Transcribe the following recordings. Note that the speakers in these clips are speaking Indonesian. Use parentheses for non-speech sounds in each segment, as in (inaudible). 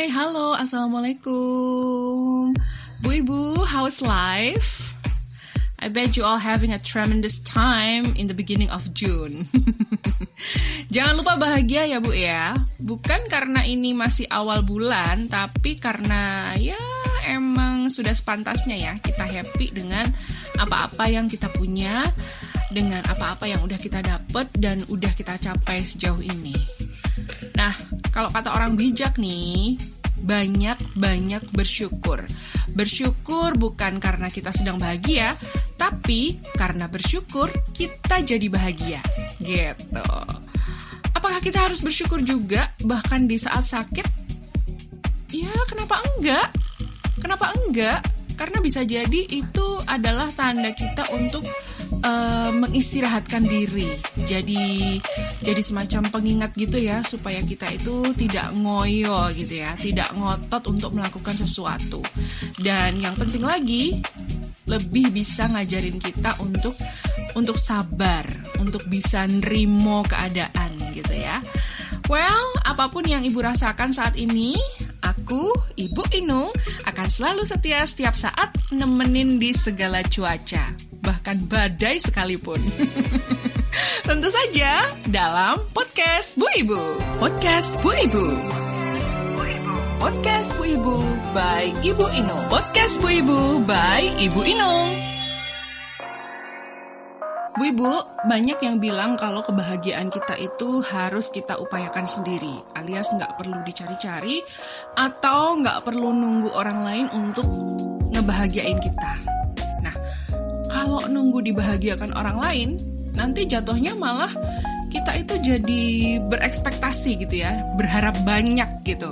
Hai, halo, assalamualaikum. Bu Ibu, how's life? I bet you all having a tremendous time in the beginning of June. (laughs) Jangan lupa bahagia ya Bu ya. Bukan karena ini masih awal bulan, tapi karena ya emang sudah sepantasnya ya kita happy dengan apa-apa yang kita punya, dengan apa-apa yang udah kita dapat dan udah kita capai sejauh ini. Nah, kalau kata orang bijak nih, banyak-banyak bersyukur. Bersyukur bukan karena kita sedang bahagia, tapi karena bersyukur kita jadi bahagia. Gitu. Apakah kita harus bersyukur juga bahkan di saat sakit? Ya, kenapa enggak? Kenapa enggak? Karena bisa jadi itu adalah tanda kita untuk uh, mengistirahatkan diri. Jadi jadi semacam pengingat gitu ya supaya kita itu tidak ngoyo gitu ya, tidak ngotot untuk melakukan sesuatu. Dan yang penting lagi lebih bisa ngajarin kita untuk untuk sabar, untuk bisa nerimo keadaan gitu ya. Well, apa pun yang Ibu rasakan saat ini, aku, Ibu Inung, akan selalu setia setiap saat nemenin di segala cuaca bahkan badai sekalipun. (laughs) Tentu saja dalam podcast Bu Ibu. Podcast Bu Ibu. Podcast Bu Ibu by Ibu Inung. Podcast Bu Ibu by Ibu Inung. Bu Ibu, banyak yang bilang kalau kebahagiaan kita itu harus kita upayakan sendiri, alias nggak perlu dicari-cari atau nggak perlu nunggu orang lain untuk ngebahagiain kita. Kalau nunggu dibahagiakan orang lain, nanti jatuhnya malah kita itu jadi berekspektasi gitu ya, berharap banyak gitu.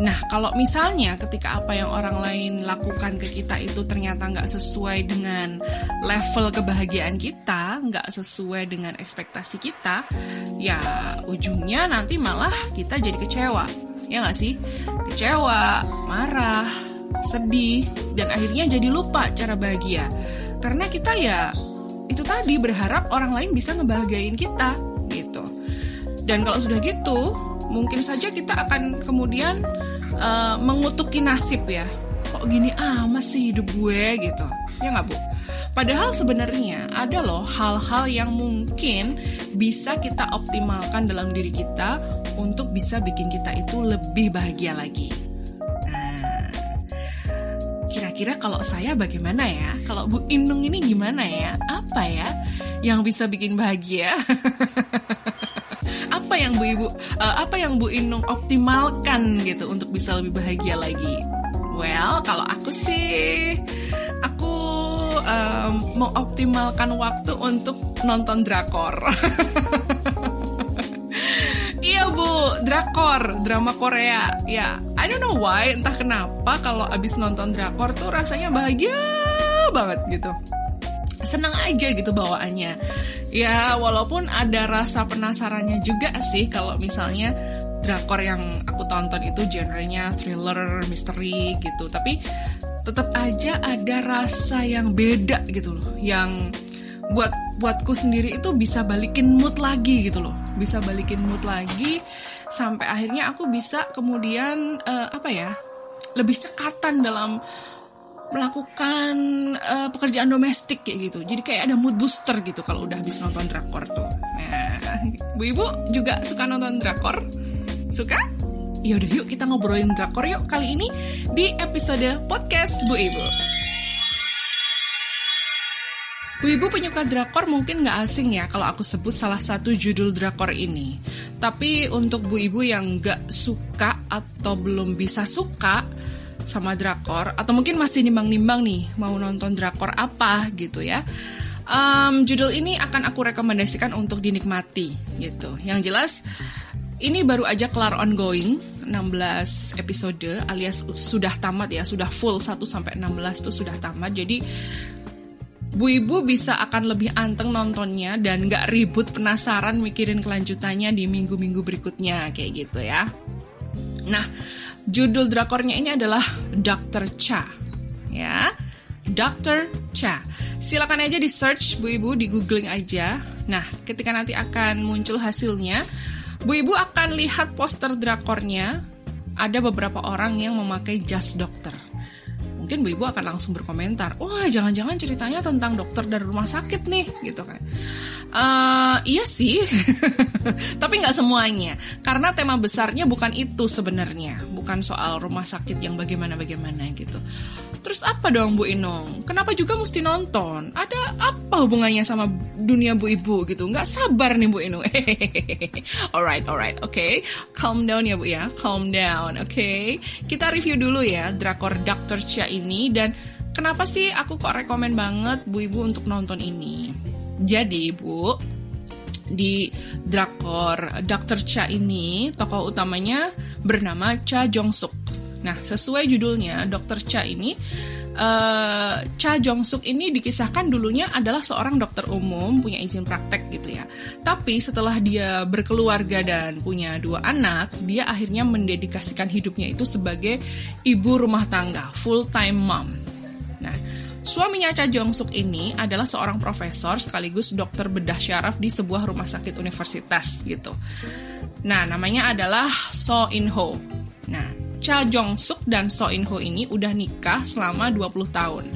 Nah, kalau misalnya ketika apa yang orang lain lakukan ke kita itu ternyata nggak sesuai dengan level kebahagiaan kita, nggak sesuai dengan ekspektasi kita, ya ujungnya nanti malah kita jadi kecewa. Ya nggak sih? Kecewa, marah, sedih, dan akhirnya jadi lupa cara bahagia. Karena kita ya itu tadi berharap orang lain bisa ngebahagiain kita gitu. Dan kalau sudah gitu, mungkin saja kita akan kemudian uh, mengutuki nasib ya. Kok gini amat sih hidup gue gitu. Ya nggak bu? Padahal sebenarnya ada loh hal-hal yang mungkin bisa kita optimalkan dalam diri kita untuk bisa bikin kita itu lebih bahagia lagi. Kira-kira kalau saya bagaimana ya? Kalau Bu Inung ini gimana ya? Apa ya yang bisa bikin bahagia? (laughs) apa yang Bu Ibu uh, apa yang Bu Inung optimalkan gitu untuk bisa lebih bahagia lagi? Well, kalau aku sih aku um, mengoptimalkan waktu untuk nonton drakor. (laughs) iya bu, drakor, drama Korea. Ya, I don't know why, entah kenapa kalau abis nonton drakor tuh rasanya bahagia banget gitu. Senang aja gitu bawaannya. Ya, walaupun ada rasa penasarannya juga sih kalau misalnya drakor yang aku tonton itu genrenya thriller, misteri gitu. Tapi tetap aja ada rasa yang beda gitu loh, yang buat buatku sendiri itu bisa balikin mood lagi gitu loh, bisa balikin mood lagi sampai akhirnya aku bisa kemudian uh, apa ya lebih cekatan dalam melakukan uh, pekerjaan domestik kayak gitu. Jadi kayak ada mood booster gitu kalau udah habis nonton drakor tuh. Nah (laughs) bu ibu juga suka nonton drakor? Suka? Ya udah yuk kita ngobrolin drakor yuk kali ini di episode podcast bu ibu Bu Ibu penyuka drakor mungkin nggak asing ya kalau aku sebut salah satu judul drakor ini. Tapi untuk Bu Ibu yang nggak suka atau belum bisa suka sama drakor atau mungkin masih nimbang-nimbang nih mau nonton drakor apa gitu ya. Um, judul ini akan aku rekomendasikan untuk dinikmati gitu. Yang jelas ini baru aja kelar ongoing 16 episode alias sudah tamat ya, sudah full 1 sampai 16 tuh sudah tamat. Jadi Bu Ibu bisa akan lebih anteng nontonnya dan gak ribut penasaran mikirin kelanjutannya di minggu-minggu berikutnya kayak gitu ya. Nah, judul drakornya ini adalah Dr. Cha. Ya, Dr. Cha. Silakan aja di search Bu Ibu di googling aja. Nah, ketika nanti akan muncul hasilnya, Bu Ibu akan lihat poster drakornya ada beberapa orang yang memakai jas dokter. Mungkin Bu Ibu akan langsung berkomentar, wah jangan-jangan ceritanya tentang dokter dari rumah sakit nih, gitu kan. Uh, iya sih, (laughs) tapi nggak semuanya, karena tema besarnya bukan itu sebenarnya, bukan soal rumah sakit yang bagaimana-bagaimana gitu. Terus apa dong Bu Inung? Kenapa juga mesti nonton? Ada apa hubungannya sama dunia Bu Ibu gitu? Nggak sabar nih Bu Inung. (laughs) alright, alright, oke. Okay. Calm down ya Bu ya, calm down, oke. Okay. Kita review dulu ya drakor Dr. Chia ini dan kenapa sih aku kok rekomen banget Bu Ibu untuk nonton ini? Jadi Bu, di drakor Dr. Cha ini tokoh utamanya bernama Cha Jong Suk. Nah, sesuai judulnya, Dokter Cha ini, uh, Cha Jong Suk ini dikisahkan dulunya adalah seorang dokter umum, punya izin praktek gitu ya. Tapi setelah dia berkeluarga dan punya dua anak, dia akhirnya mendedikasikan hidupnya itu sebagai ibu rumah tangga, full time mom. Nah, Suaminya Cha Jong Suk ini adalah seorang profesor sekaligus dokter bedah syaraf di sebuah rumah sakit universitas gitu. Nah, namanya adalah So In Ho. Nah, Cha Jong Suk dan So In Ho ini udah nikah selama 20 tahun.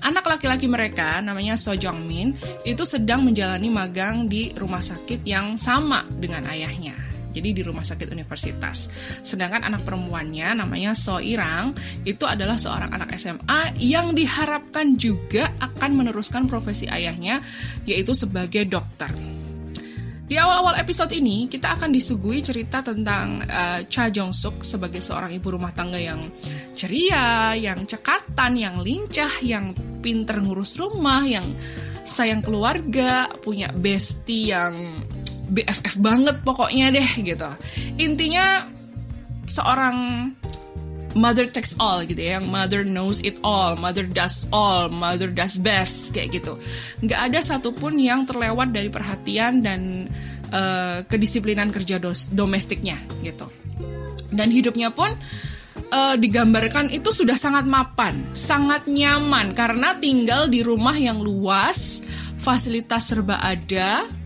Anak laki-laki mereka namanya So Jong Min itu sedang menjalani magang di rumah sakit yang sama dengan ayahnya. Jadi di rumah sakit universitas. Sedangkan anak perempuannya namanya So Irang itu adalah seorang anak SMA yang diharapkan juga akan meneruskan profesi ayahnya yaitu sebagai dokter. Di awal-awal episode ini, kita akan disuguhi cerita tentang uh, Cha Jong Suk sebagai seorang ibu rumah tangga yang ceria, yang cekatan, yang lincah, yang pinter ngurus rumah, yang sayang keluarga, punya bestie yang BFF banget pokoknya deh gitu. Intinya seorang mother takes all gitu ya. Yang mother knows it all mother does all mother does best kayak gitu. Nggak ada satupun yang terlewat dari perhatian dan uh, kedisiplinan kerja dos domestiknya gitu. Dan hidupnya pun uh, digambarkan itu sudah sangat mapan sangat nyaman. Karena tinggal di rumah yang luas fasilitas serba ada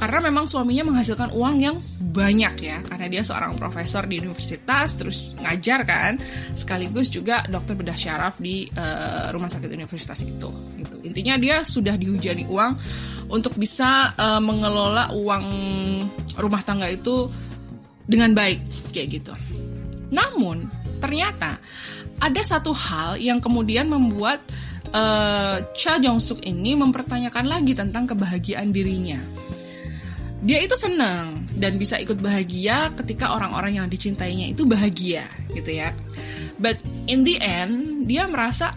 karena memang suaminya menghasilkan uang yang banyak ya. Karena dia seorang profesor di universitas terus ngajar kan. Sekaligus juga dokter bedah syaraf di uh, rumah sakit universitas itu gitu. Intinya dia sudah dihujani uang untuk bisa uh, mengelola uang rumah tangga itu dengan baik kayak gitu. Namun ternyata ada satu hal yang kemudian membuat uh, Cha Jong Suk ini mempertanyakan lagi tentang kebahagiaan dirinya dia itu senang dan bisa ikut bahagia ketika orang-orang yang dicintainya itu bahagia gitu ya. But in the end dia merasa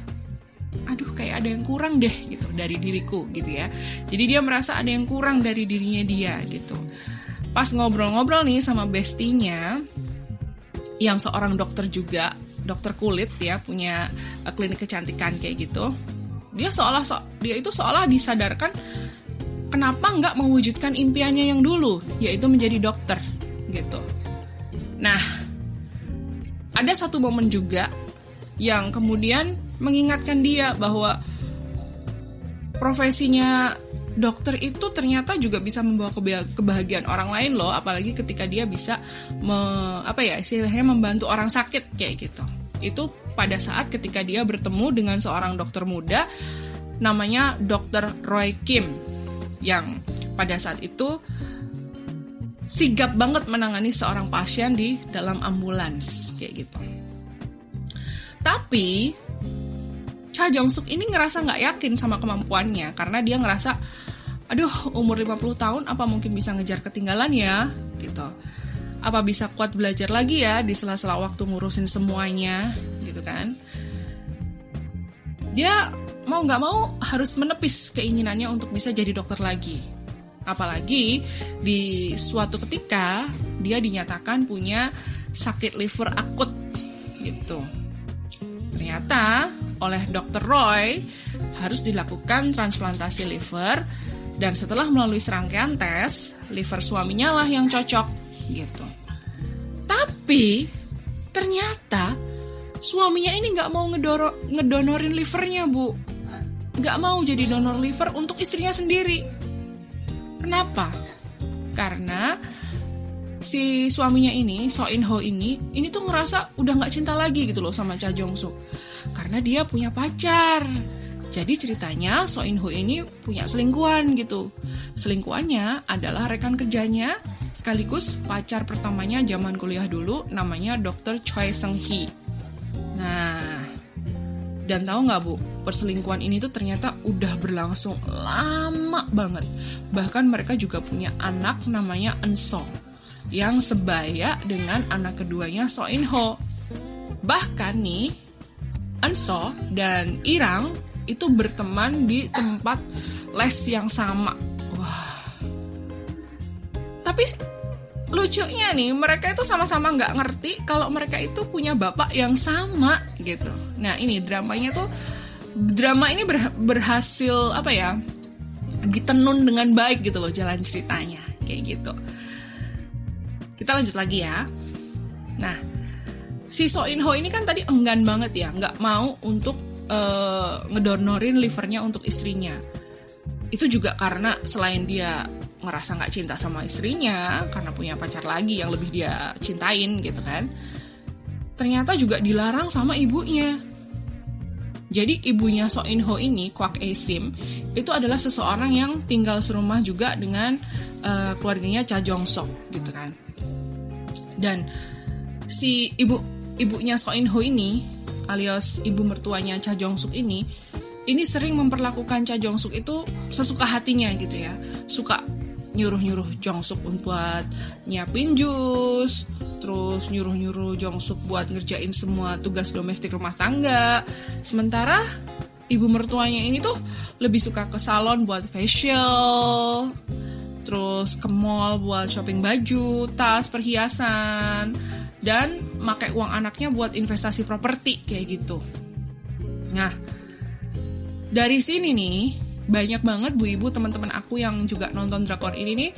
aduh kayak ada yang kurang deh gitu dari diriku gitu ya. Jadi dia merasa ada yang kurang dari dirinya dia gitu. Pas ngobrol-ngobrol nih sama bestinya yang seorang dokter juga, dokter kulit ya, punya uh, klinik kecantikan kayak gitu. Dia seolah dia itu seolah disadarkan kenapa nggak mewujudkan impiannya yang dulu, yaitu menjadi dokter, gitu. Nah, ada satu momen juga yang kemudian mengingatkan dia bahwa profesinya dokter itu ternyata juga bisa membawa kebahagiaan orang lain loh, apalagi ketika dia bisa me, apa ya istilahnya membantu orang sakit kayak gitu. Itu pada saat ketika dia bertemu dengan seorang dokter muda namanya Dokter Roy Kim yang pada saat itu sigap banget menangani seorang pasien di dalam ambulans kayak gitu. Tapi Cha Jong Suk ini ngerasa nggak yakin sama kemampuannya karena dia ngerasa aduh umur 50 tahun apa mungkin bisa ngejar ketinggalan ya gitu. Apa bisa kuat belajar lagi ya di sela-sela waktu ngurusin semuanya gitu kan. Dia mau nggak mau harus menepis keinginannya untuk bisa jadi dokter lagi. Apalagi di suatu ketika dia dinyatakan punya sakit liver akut gitu. Ternyata oleh dokter Roy harus dilakukan transplantasi liver dan setelah melalui serangkaian tes, liver suaminya lah yang cocok gitu. Tapi ternyata suaminya ini nggak mau ngedoro, ngedonorin livernya bu gak mau jadi donor liver untuk istrinya sendiri. Kenapa? Karena si suaminya ini So In Ho ini ini tuh ngerasa udah nggak cinta lagi gitu loh sama Cha Jong Suk karena dia punya pacar jadi ceritanya So In Ho ini punya selingkuhan gitu selingkuhannya adalah rekan kerjanya sekaligus pacar pertamanya zaman kuliah dulu namanya Dr. Choi Seung Hee nah dan tahu nggak bu, perselingkuhan ini tuh ternyata udah berlangsung lama banget. Bahkan mereka juga punya anak namanya Enso yang sebaya dengan anak keduanya So In Ho. Bahkan nih, Enso dan Irang itu berteman di tempat les yang sama. Wah. Tapi lucunya nih mereka itu sama-sama nggak ngerti kalau mereka itu punya bapak yang sama gitu. Nah ini dramanya tuh drama ini ber, berhasil apa ya ditenun dengan baik gitu loh jalan ceritanya kayak gitu. Kita lanjut lagi ya. Nah si So In Ho ini kan tadi enggan banget ya nggak mau untuk uh, ngedonorin livernya untuk istrinya. Itu juga karena selain dia ngerasa nggak cinta sama istrinya karena punya pacar lagi yang lebih dia cintain gitu kan. Ternyata juga dilarang sama ibunya. Jadi ibunya So In Ho ini Kwak E Sim itu adalah seseorang yang tinggal serumah juga dengan uh, keluarganya Cha Jong Sok gitu kan. Dan si ibu ibunya So In Ho ini alias ibu mertuanya Cha Jong Suk ini ini sering memperlakukan Cha Jong Suk itu sesuka hatinya gitu ya. Suka nyuruh-nyuruh Jongsuk buat nyiapin jus, terus nyuruh-nyuruh Jongsuk buat ngerjain semua tugas domestik rumah tangga. Sementara ibu mertuanya ini tuh lebih suka ke salon buat facial, terus ke mall buat shopping baju, tas, perhiasan, dan pakai uang anaknya buat investasi properti kayak gitu. Nah, dari sini nih banyak banget bu ibu teman-teman aku yang juga nonton drakor ini nih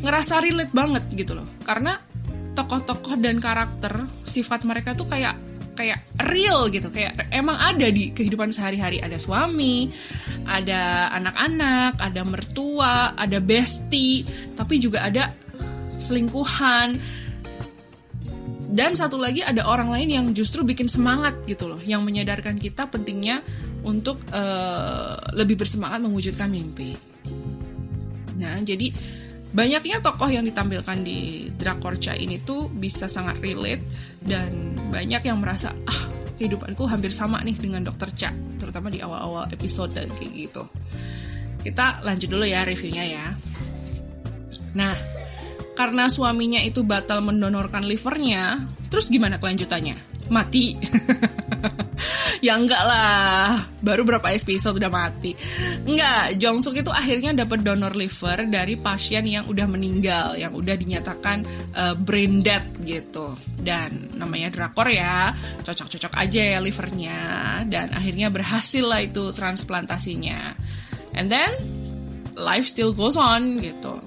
ngerasa relate banget gitu loh. Karena tokoh-tokoh dan karakter sifat mereka tuh kayak kayak real gitu. Kayak emang ada di kehidupan sehari-hari. Ada suami ada anak-anak ada mertua ada bestie tapi juga ada selingkuhan. Dan satu lagi ada orang lain yang justru bikin semangat gitu loh yang menyadarkan kita pentingnya untuk uh, lebih bersemangat mewujudkan mimpi. Nah, jadi banyaknya tokoh yang ditampilkan di Drakor Cha ini tuh bisa sangat relate dan banyak yang merasa ah kehidupanku hampir sama nih dengan Dokter Cha, terutama di awal-awal episode kayak gitu. Kita lanjut dulu ya reviewnya ya. Nah, karena suaminya itu batal mendonorkan livernya, terus gimana kelanjutannya? Mati. (laughs) ya enggak lah. Baru berapa episode udah mati. Enggak Jongsuk itu akhirnya dapat donor liver dari pasien yang udah meninggal yang udah dinyatakan uh, brain dead gitu. Dan namanya drakor ya cocok-cocok aja ya livernya. Dan akhirnya berhasil lah itu transplantasinya. And then life still goes on gitu.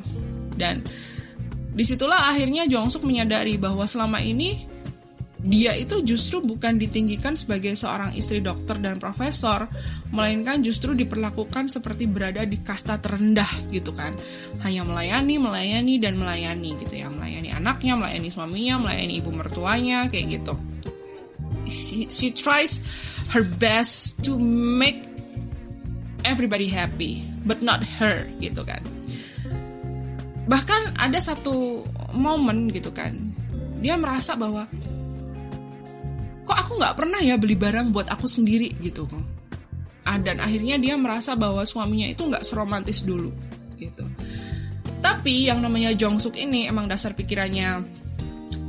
Dan di situlah akhirnya Jongsuk menyadari bahwa selama ini dia itu justru bukan ditinggikan sebagai seorang istri dokter dan profesor, melainkan justru diperlakukan seperti berada di kasta terendah gitu kan. Hanya melayani, melayani dan melayani gitu ya, melayani anaknya, melayani suaminya, melayani ibu mertuanya kayak gitu. She, she tries her best to make everybody happy, but not her gitu kan. Bahkan ada satu momen gitu kan, dia merasa bahwa nggak pernah ya beli barang buat aku sendiri gitu. Ah dan akhirnya dia merasa bahwa suaminya itu nggak seromantis dulu gitu. Tapi yang namanya Jongsuk ini emang dasar pikirannya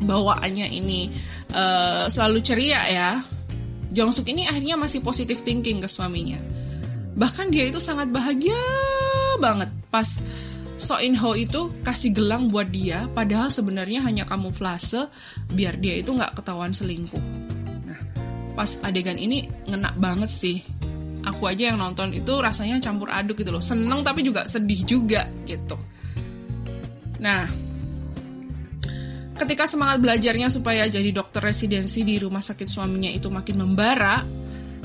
bawaannya ini uh, selalu ceria ya. Jongsuk ini akhirnya masih positive thinking ke suaminya. Bahkan dia itu sangat bahagia banget pas So In Ho itu kasih gelang buat dia, padahal sebenarnya hanya kamuflase biar dia itu nggak ketahuan selingkuh pas adegan ini ngena banget sih. Aku aja yang nonton itu rasanya campur aduk gitu loh. Seneng tapi juga sedih juga gitu. Nah ketika semangat belajarnya supaya jadi dokter residensi di rumah sakit suaminya itu makin membara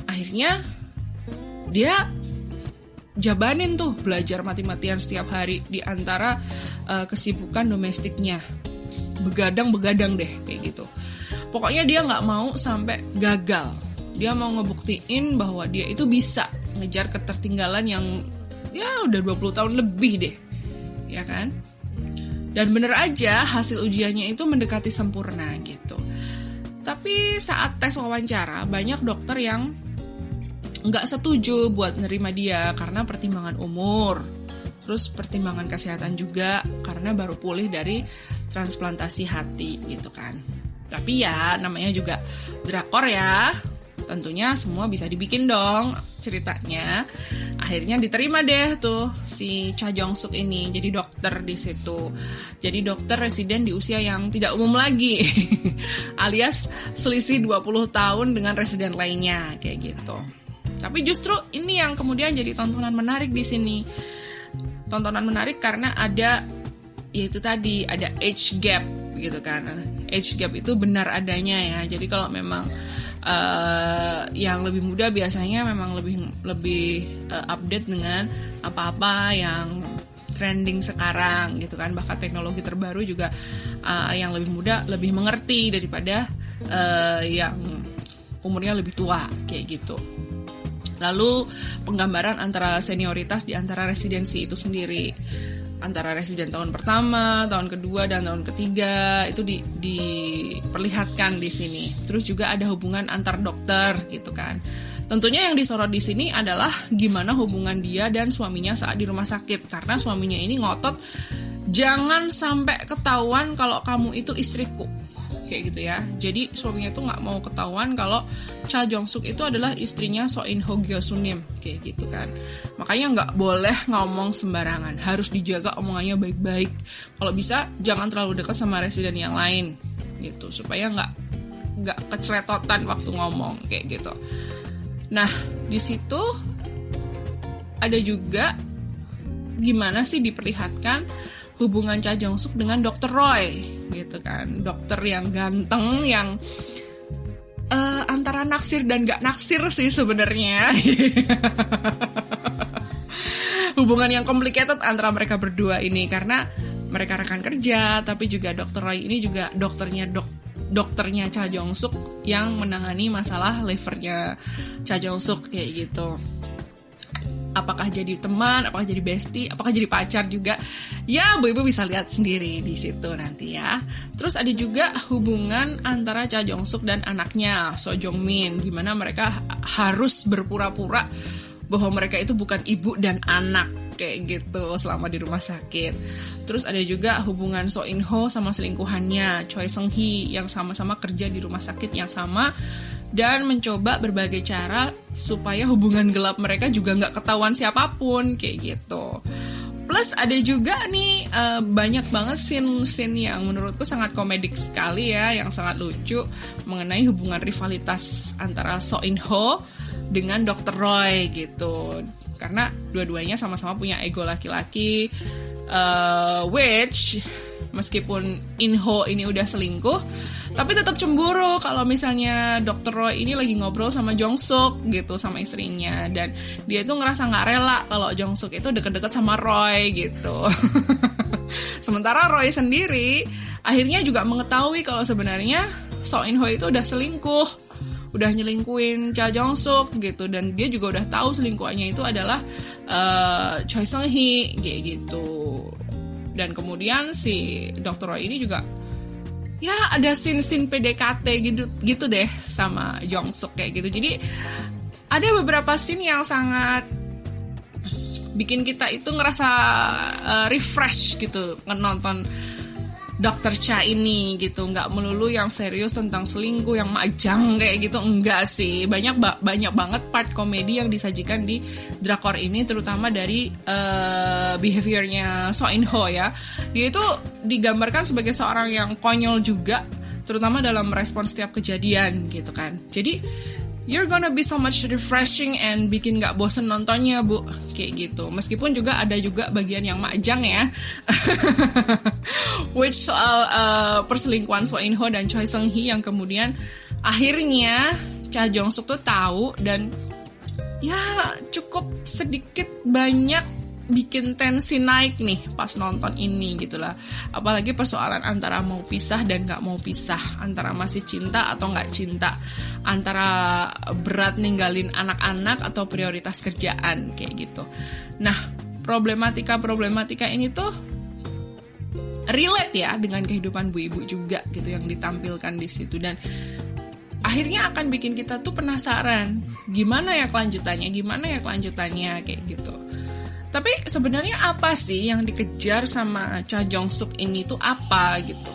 akhirnya dia jabanin tuh belajar mati-matian setiap hari di antara uh, kesibukan domestiknya. Begadang-begadang deh kayak gitu pokoknya dia nggak mau sampai gagal. Dia mau ngebuktiin bahwa dia itu bisa ngejar ketertinggalan yang ya udah 20 tahun lebih deh. Ya kan? Dan bener aja hasil ujiannya itu mendekati sempurna gitu. Tapi saat tes wawancara banyak dokter yang nggak setuju buat nerima dia karena pertimbangan umur. Terus pertimbangan kesehatan juga karena baru pulih dari transplantasi hati gitu kan tapi ya namanya juga drakor ya. Tentunya semua bisa dibikin dong ceritanya. Akhirnya diterima deh tuh si Cha Jong Suk ini jadi dokter di situ. Jadi dokter residen di usia yang tidak umum lagi (laughs) alias selisih 20 tahun dengan residen lainnya kayak gitu. Tapi justru ini yang kemudian jadi tontonan menarik di sini. Tontonan menarik karena ada yaitu tadi ada age gap gitu kan age gap itu benar adanya ya. Jadi kalau memang uh, yang lebih muda biasanya memang lebih lebih uh, update dengan apa-apa yang trending sekarang gitu kan. Bahkan teknologi terbaru juga uh, yang lebih muda lebih mengerti daripada uh, yang umurnya lebih tua kayak gitu. Lalu penggambaran antara senioritas di antara residensi itu sendiri antara residen tahun pertama, tahun kedua dan tahun ketiga itu di, diperlihatkan di sini. Terus juga ada hubungan antar dokter gitu kan. Tentunya yang disorot di sini adalah gimana hubungan dia dan suaminya saat di rumah sakit karena suaminya ini ngotot jangan sampai ketahuan kalau kamu itu istriku kayak gitu ya. Jadi suaminya tuh nggak mau ketahuan kalau Cha Jong Suk itu adalah istrinya So In Ho Gyo Sunim kayak gitu kan. Makanya nggak boleh ngomong sembarangan, harus dijaga omongannya baik-baik. Kalau bisa jangan terlalu dekat sama residen yang lain gitu supaya nggak nggak keceletotan waktu ngomong kayak gitu. Nah di situ ada juga gimana sih diperlihatkan hubungan Cha Jong Suk dengan Dr. Roy gitu kan dokter yang ganteng yang uh, antara naksir dan gak naksir sih sebenarnya (laughs) hubungan yang complicated antara mereka berdua ini karena mereka rekan kerja tapi juga Dr. Roy ini juga dokternya dok dokternya Cha Jong Suk yang menangani masalah livernya Cha Jong Suk kayak gitu apakah jadi teman, apakah jadi bestie, apakah jadi pacar juga. Ya, Bu Ibu bisa lihat sendiri di situ nanti ya. Terus ada juga hubungan antara Cha Jong Suk dan anaknya So Jong Min, gimana mereka harus berpura-pura bahwa mereka itu bukan ibu dan anak kayak gitu selama di rumah sakit. Terus ada juga hubungan So In Ho sama selingkuhannya Choi Seung Hee yang sama-sama kerja di rumah sakit yang sama dan mencoba berbagai cara supaya hubungan gelap mereka juga nggak ketahuan siapa pun kayak gitu. Plus ada juga nih uh, banyak banget scene-scene yang menurutku sangat komedik sekali ya, yang sangat lucu mengenai hubungan rivalitas antara So In Ho dengan Dr. Roy gitu. Karena dua-duanya sama-sama punya ego laki-laki, uh, which meskipun Inho ini udah selingkuh, tapi tetap cemburu kalau misalnya dokter Roy ini lagi ngobrol sama Jong Suk gitu sama istrinya. Dan dia itu ngerasa nggak rela kalau Jong Suk itu deket-deket sama Roy gitu. (laughs) Sementara Roy sendiri akhirnya juga mengetahui kalau sebenarnya So In Ho itu udah selingkuh udah nyelingkuin Cha Jong Suk gitu. Dan dia juga udah tahu selingkuhannya itu adalah uh, Choi Seung Hee gitu. Dan kemudian si Dr. Roy ini juga ya ada scene-scene PDKT gitu gitu deh sama Jong Suk kayak gitu. Jadi ada beberapa scene yang sangat bikin kita itu ngerasa uh, refresh gitu nonton dokter Cha ini gitu. Nggak melulu yang serius tentang selingkuh yang majang kayak gitu. Enggak sih. Banyak ba banyak banget part komedi yang disajikan di drakor ini terutama dari uh, behaviornya So In Ho ya. Dia itu digambarkan sebagai seorang yang konyol juga terutama dalam merespon setiap kejadian gitu kan. Jadi you're gonna be so much refreshing and bikin gak bosen nontonnya bu. Kayak gitu. Meskipun juga ada juga bagian yang majang ya. (laughs) Which soal uh, perselingkuhan So In Ho dan Choi Seung Hee yang kemudian akhirnya Cha Jong Suk tuh tahu dan ya cukup sedikit banyak bikin tensi naik nih pas nonton ini gitulah apalagi persoalan antara mau pisah dan nggak mau pisah. Antara masih cinta atau nggak cinta. Antara berat ninggalin anak-anak atau prioritas kerjaan kayak gitu. Nah problematika problematika ini tuh relate ya dengan kehidupan bu ibu juga gitu yang ditampilkan di situ. Dan akhirnya akan bikin kita tuh penasaran. Gimana ya kelanjutannya? Gimana ya kelanjutannya? Kayak gitu tapi sebenarnya apa sih yang dikejar sama Cha Jong Suk ini tuh apa gitu?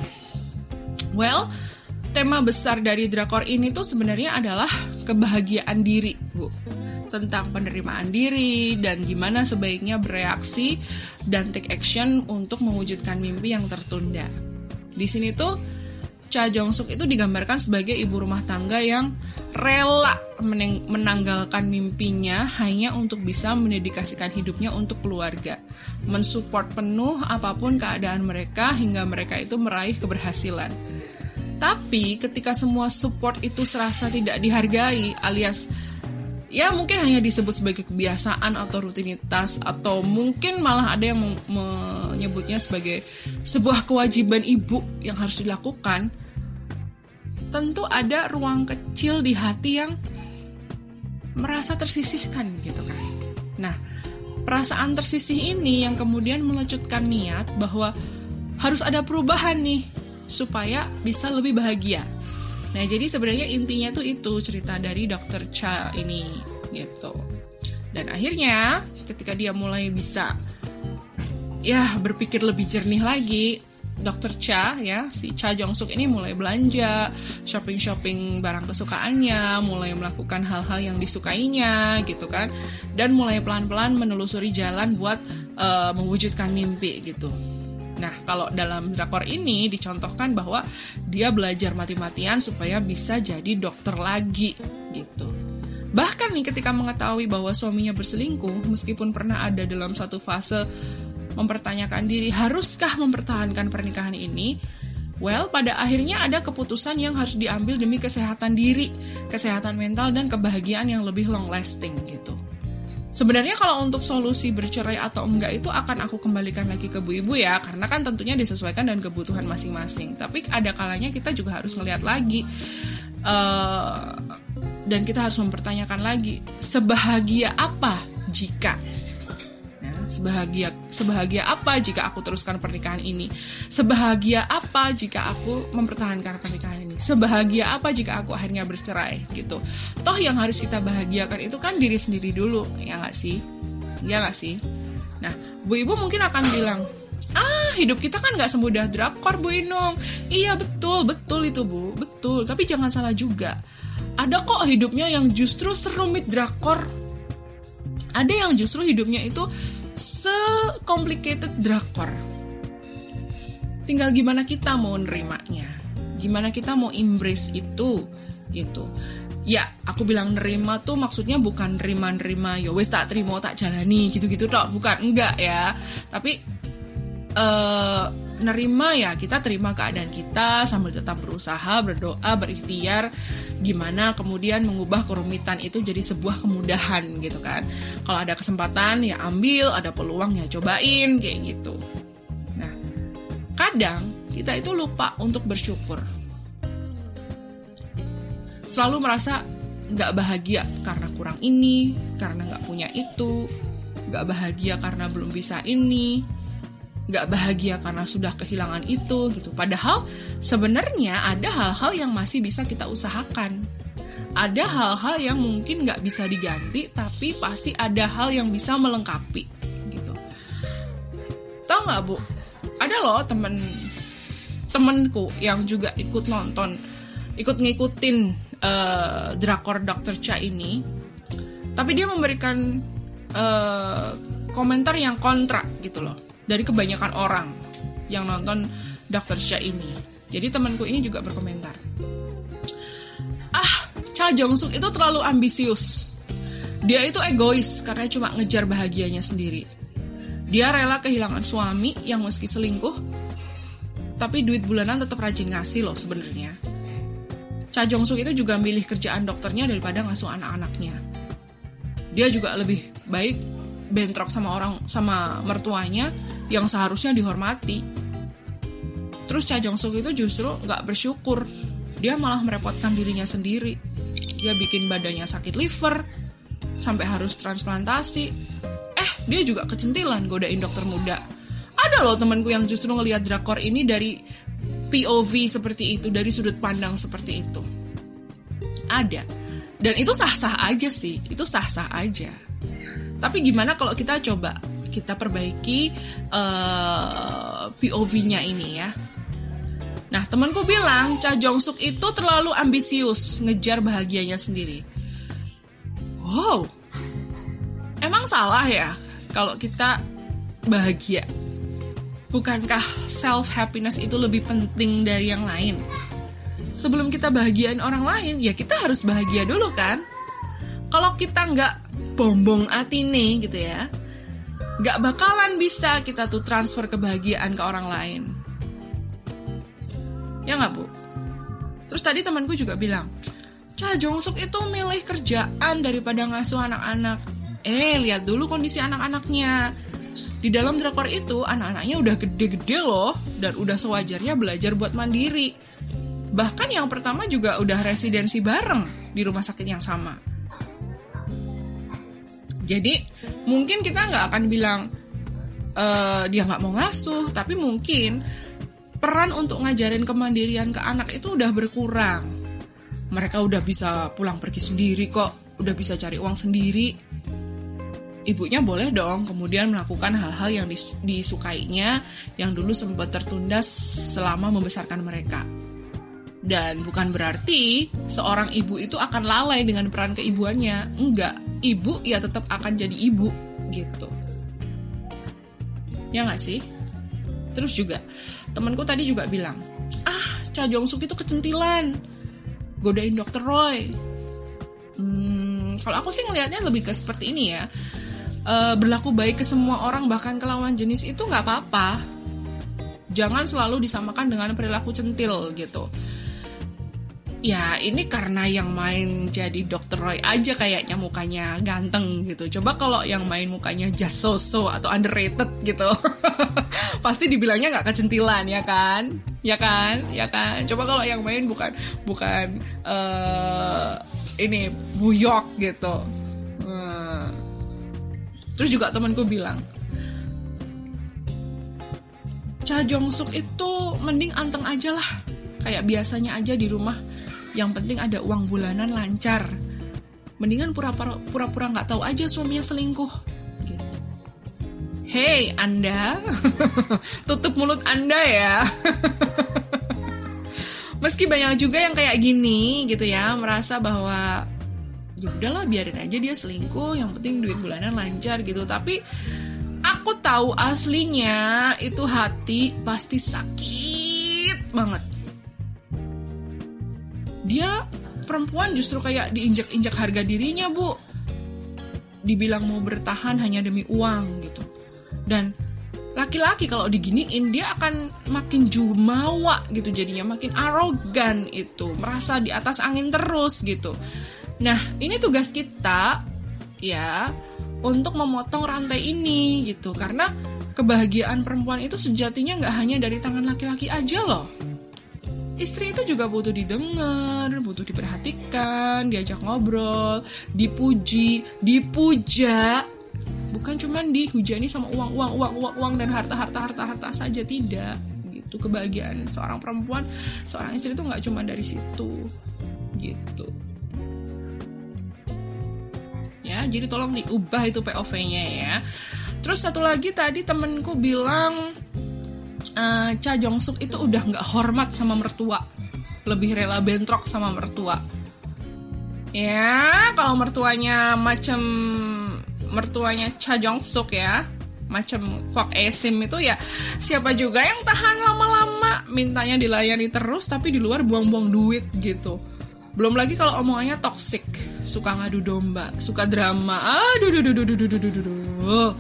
Well, tema besar dari drakor ini tuh sebenarnya adalah kebahagiaan diri, Bu. Tentang penerimaan diri dan gimana sebaiknya bereaksi dan take action untuk mewujudkan mimpi yang tertunda. Di sini tuh Cha Jong Suk itu digambarkan sebagai ibu rumah tangga yang rela menanggalkan mimpinya hanya untuk bisa mendedikasikan hidupnya untuk keluarga, mensupport penuh apa pun keadaan mereka hingga mereka itu meraih keberhasilan. Tapi ketika semua support itu serasa tidak dihargai alias ya mungkin hanya disebut sebagai kebiasaan atau rutinitas atau mungkin malah ada yang menyebutnya sebagai sebuah kewajiban ibu yang harus dilakukan tentu ada ruang kecil di hati yang merasa tersisihkan gitu kan. Nah, perasaan tersisih ini yang kemudian melecutkan niat bahwa harus ada perubahan nih supaya bisa lebih bahagia. Nah, jadi sebenarnya intinya tuh itu cerita dari dokter Cha ini gitu. Dan akhirnya ketika dia mulai bisa ya berpikir lebih jernih lagi, Dr. Cha ya si Cha Jong Suk ini mulai belanja shopping shopping barang kesukaannya mulai melakukan hal-hal yang disukainya gitu kan dan mulai pelan-pelan menelusuri jalan buat uh, mewujudkan mimpi gitu Nah, kalau dalam drakor ini dicontohkan bahwa dia belajar mati-matian supaya bisa jadi dokter lagi gitu. Bahkan nih ketika mengetahui bahwa suaminya berselingkuh, meskipun pernah ada dalam satu fase mempertanyakan diri haruskah mempertahankan pernikahan ini Well, pada akhirnya ada keputusan yang harus diambil demi kesehatan diri, kesehatan mental, dan kebahagiaan yang lebih long lasting gitu. Sebenarnya kalau untuk solusi bercerai atau enggak itu akan aku kembalikan lagi ke bu ibu ya, karena kan tentunya disesuaikan dengan kebutuhan masing-masing. Tapi ada kalanya kita juga harus melihat lagi, uh, dan kita harus mempertanyakan lagi, sebahagia apa jika Sebahagia sebahagia apa jika aku teruskan pernikahan ini? Sebahagia apa jika aku mempertahankan pernikahan ini? Sebahagia apa jika aku akhirnya bercerai gitu? Toh yang harus kita bahagiakan itu kan diri sendiri dulu, ya nggak sih? Ya nggak sih? Nah, bu ibu mungkin akan bilang, ah hidup kita kan nggak semudah drakor bu Inung. Iya betul, betul itu bu, betul. Tapi jangan salah juga. Ada kok hidupnya yang justru serumit drakor. Ada yang justru hidupnya itu se-complicated drakor. Tinggal gimana kita mau nerimanya. Gimana kita mau embrace itu gitu. Ya, aku bilang nerima tuh maksudnya bukan nerima-nerima ya wes tak terima tak jalani gitu-gitu tok, bukan enggak ya. Tapi uh, nerima ya kita terima keadaan kita sambil tetap berusaha berdoa berikhtiar. Gimana kemudian mengubah kerumitan itu jadi sebuah kemudahan gitu kan. Kalau ada kesempatan ya ambil. Ada peluang ya cobain kayak gitu. Nah kadang kita itu lupa untuk bersyukur selalu merasa nggak bahagia karena kurang ini karena nggak punya itu nggak bahagia karena belum bisa ini nggak bahagia karena sudah kehilangan itu gitu. Padahal sebenarnya ada hal-hal yang masih bisa kita usahakan. Ada hal-hal yang mungkin nggak bisa diganti, tapi pasti ada hal yang bisa melengkapi gitu. Tahu nggak bu? Ada loh temen temenku yang juga ikut nonton, ikut ngikutin uh, drakor Dr. Cha ini, tapi dia memberikan uh, komentar yang kontra gitu loh dari kebanyakan orang yang nonton Dr. Cha ini. Jadi temanku ini juga berkomentar. Ah, Cha Jong Suk itu terlalu ambisius. Dia itu egois karena cuma ngejar bahagianya sendiri. Dia rela kehilangan suami yang meski selingkuh, tapi duit bulanan tetap rajin ngasih loh sebenarnya. Cha Jong Suk itu juga milih kerjaan dokternya daripada ngasuh anak-anaknya. Dia juga lebih baik bentrok sama orang sama mertuanya yang seharusnya dihormati. Terus Cha Jong Suk itu justru nggak bersyukur. Dia malah merepotkan dirinya sendiri. Dia bikin badannya sakit liver sampai harus transplantasi. Eh dia juga kecentilan godain dokter muda ada loh temanku yang justru ngelihat drakor ini dari POV seperti itu dari sudut pandang seperti itu. Ada. Dan itu sah-sah aja sih itu sah-sah aja. Tapi gimana kalau kita coba kita perbaiki uh, eh, POV-nya ini ya? Nah, temanku bilang Cha Jong Suk itu terlalu ambisius ngejar bahagianya sendiri. Wow, emang salah ya kalau kita bahagia? Bukankah self happiness itu lebih penting dari yang lain? Sebelum kita bahagiain orang lain, ya kita harus bahagia dulu kan? Kalau kita nggak bombong hati nih gitu ya, nggak bakalan bisa kita tuh transfer kebahagiaan ke orang lain Ya nggak bu? Terus tadi temanku juga bilang, Cha Jongsuk itu milih kerjaan daripada ngasuh anak-anak. Eh, lihat dulu kondisi anak-anaknya. Di dalam drakor itu, anak-anaknya udah gede-gede loh, dan udah sewajarnya belajar buat mandiri. Bahkan yang pertama juga udah residensi bareng di rumah sakit yang sama. Jadi, mungkin kita nggak akan bilang, e, dia nggak mau ngasuh, tapi mungkin peran untuk ngajarin kemandirian ke anak itu udah berkurang. Mereka udah bisa pulang pergi sendiri kok, udah bisa cari uang sendiri. Ibunya boleh dong kemudian melakukan hal-hal yang dis disukainya yang dulu sempat tertunda selama membesarkan mereka. Dan bukan berarti seorang ibu itu akan lalai dengan peran keibuannya. Enggak, ibu ya tetap akan jadi ibu gitu. Ya nggak sih? Terus juga temanku tadi juga bilang ah Cha Jong Suk itu kecentilan godain dokter Roy hmm, kalau aku sih ngelihatnya lebih ke seperti ini ya e, berlaku baik ke semua orang bahkan ke lawan jenis itu nggak apa-apa jangan selalu disamakan dengan perilaku centil gitu ya ini karena yang main jadi Dr. Roy aja kayaknya mukanya ganteng gitu. Coba kalau yang main mukanya just so-so atau underrated gitu. (laughs) Pasti dibilangnya nggak kecentilan ya kan? Ya kan? Ya kan? Coba kalau yang main bukan bukan uh, ini buyok gitu. Uh. Terus juga temanku bilang, Cha Jong Suk itu mending anteng aja lah. Kayak biasanya aja di rumah. Yang penting ada uang bulanan lancar. Mendingan pura-pura pura-pura nggak tahu aja suaminya selingkuh. Gitu. Hey Anda, (laughs) tutup mulut Anda ya. (laughs) Meski banyak juga yang kayak gini gitu ya, merasa bahwa ya udahlah biarin aja dia selingkuh, yang penting duit bulanan lancar gitu. Tapi aku tahu aslinya itu hati pasti sakit banget. Dia perempuan justru kayak diinjak-injak harga dirinya bu. Dibilang mau bertahan hanya demi uang gitu. Dan laki-laki kalau diginiin dia akan makin jumawa gitu jadinya makin arogan itu. Merasa di atas angin terus gitu nah ini tugas kita ya untuk memotong rantai ini gitu karena kebahagiaan perempuan itu sejatinya nggak hanya dari tangan laki-laki aja loh istri itu juga butuh didengar, butuh diperhatikan, diajak ngobrol, dipuji, dipuja. Bukan cuman dihujani sama uang, uang, uang, uang, uang dan harta, harta, harta, harta saja tidak. Gitu kebahagiaan seorang perempuan, seorang istri itu nggak cuma dari situ, gitu. Ya, jadi tolong diubah itu POV-nya ya. Terus satu lagi tadi temenku bilang uh, Cha Jong Suk itu udah nggak hormat sama mertua. Lebih rela bentrok sama mertua. Ya kalau mertuanya macam mertuanya Cha Jong Suk ya macam Kwak Esim itu ya siapa juga yang tahan lama-lama? Mintanya dilayani terus tapi di luar buang-buang duit gitu belum lagi kalau omongannya toxic, suka ngadu domba suka drama. Aduh duh, duh, duh, duh, duh, duh, duh, duh.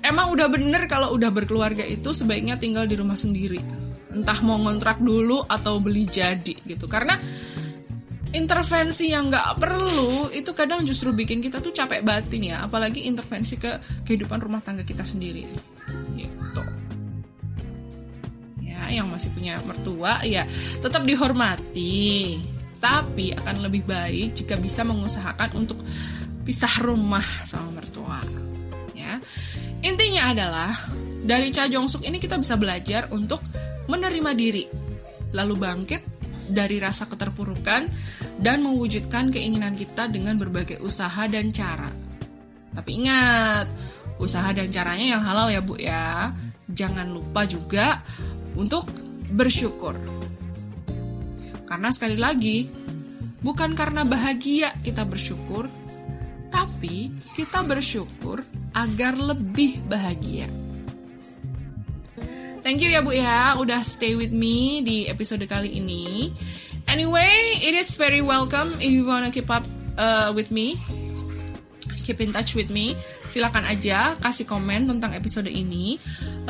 emang udah bener kalau udah berkeluarga itu sebaiknya tinggal di rumah sendiri. Entah mau ngontrak dulu atau beli jadi gitu. Karena intervensi yang nggak perlu itu kadang justru bikin kita tuh capek batin ya. Apalagi intervensi ke kehidupan rumah tangga kita sendiri. Gitu. Ya yang masih punya mertua ya tetap dihormati tapi akan lebih baik jika bisa mengusahakan untuk pisah rumah sama mertua ya intinya adalah dari Cha Jong Suk ini kita bisa belajar untuk menerima diri lalu bangkit dari rasa keterpurukan dan mewujudkan keinginan kita dengan berbagai usaha dan cara. Tapi ingat, usaha dan caranya yang halal ya Bu ya. Jangan lupa juga untuk bersyukur. Karena sekali lagi, bukan karena bahagia kita bersyukur, tapi kita bersyukur agar lebih bahagia. Thank you ya Bu ya, udah stay with me di episode kali ini. Anyway, it is very welcome if you wanna keep up uh, with me, keep in touch with me. Silakan aja kasih komen tentang episode ini.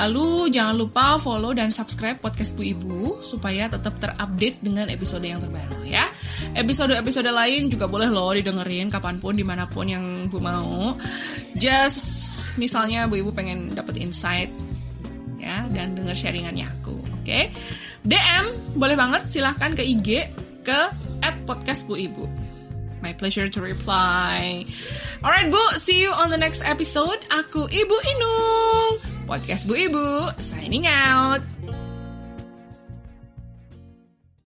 Lalu jangan lupa follow dan subscribe podcast Bu Ibu supaya tetap terupdate dengan episode yang terbaru ya. Episode-episode lain juga boleh loh didengerin kapan pun di mana pun yang Bu mau. Just misalnya Bu Ibu pengen dapet insight ya dan denger sharingannya aku oke okay? DM boleh banget silahkan ke IG ke at podcast Bu Ibu my pleasure to reply. Alright Bu see you on the next episode. Aku Ibu Inung. Podcast Bu Ibu signing out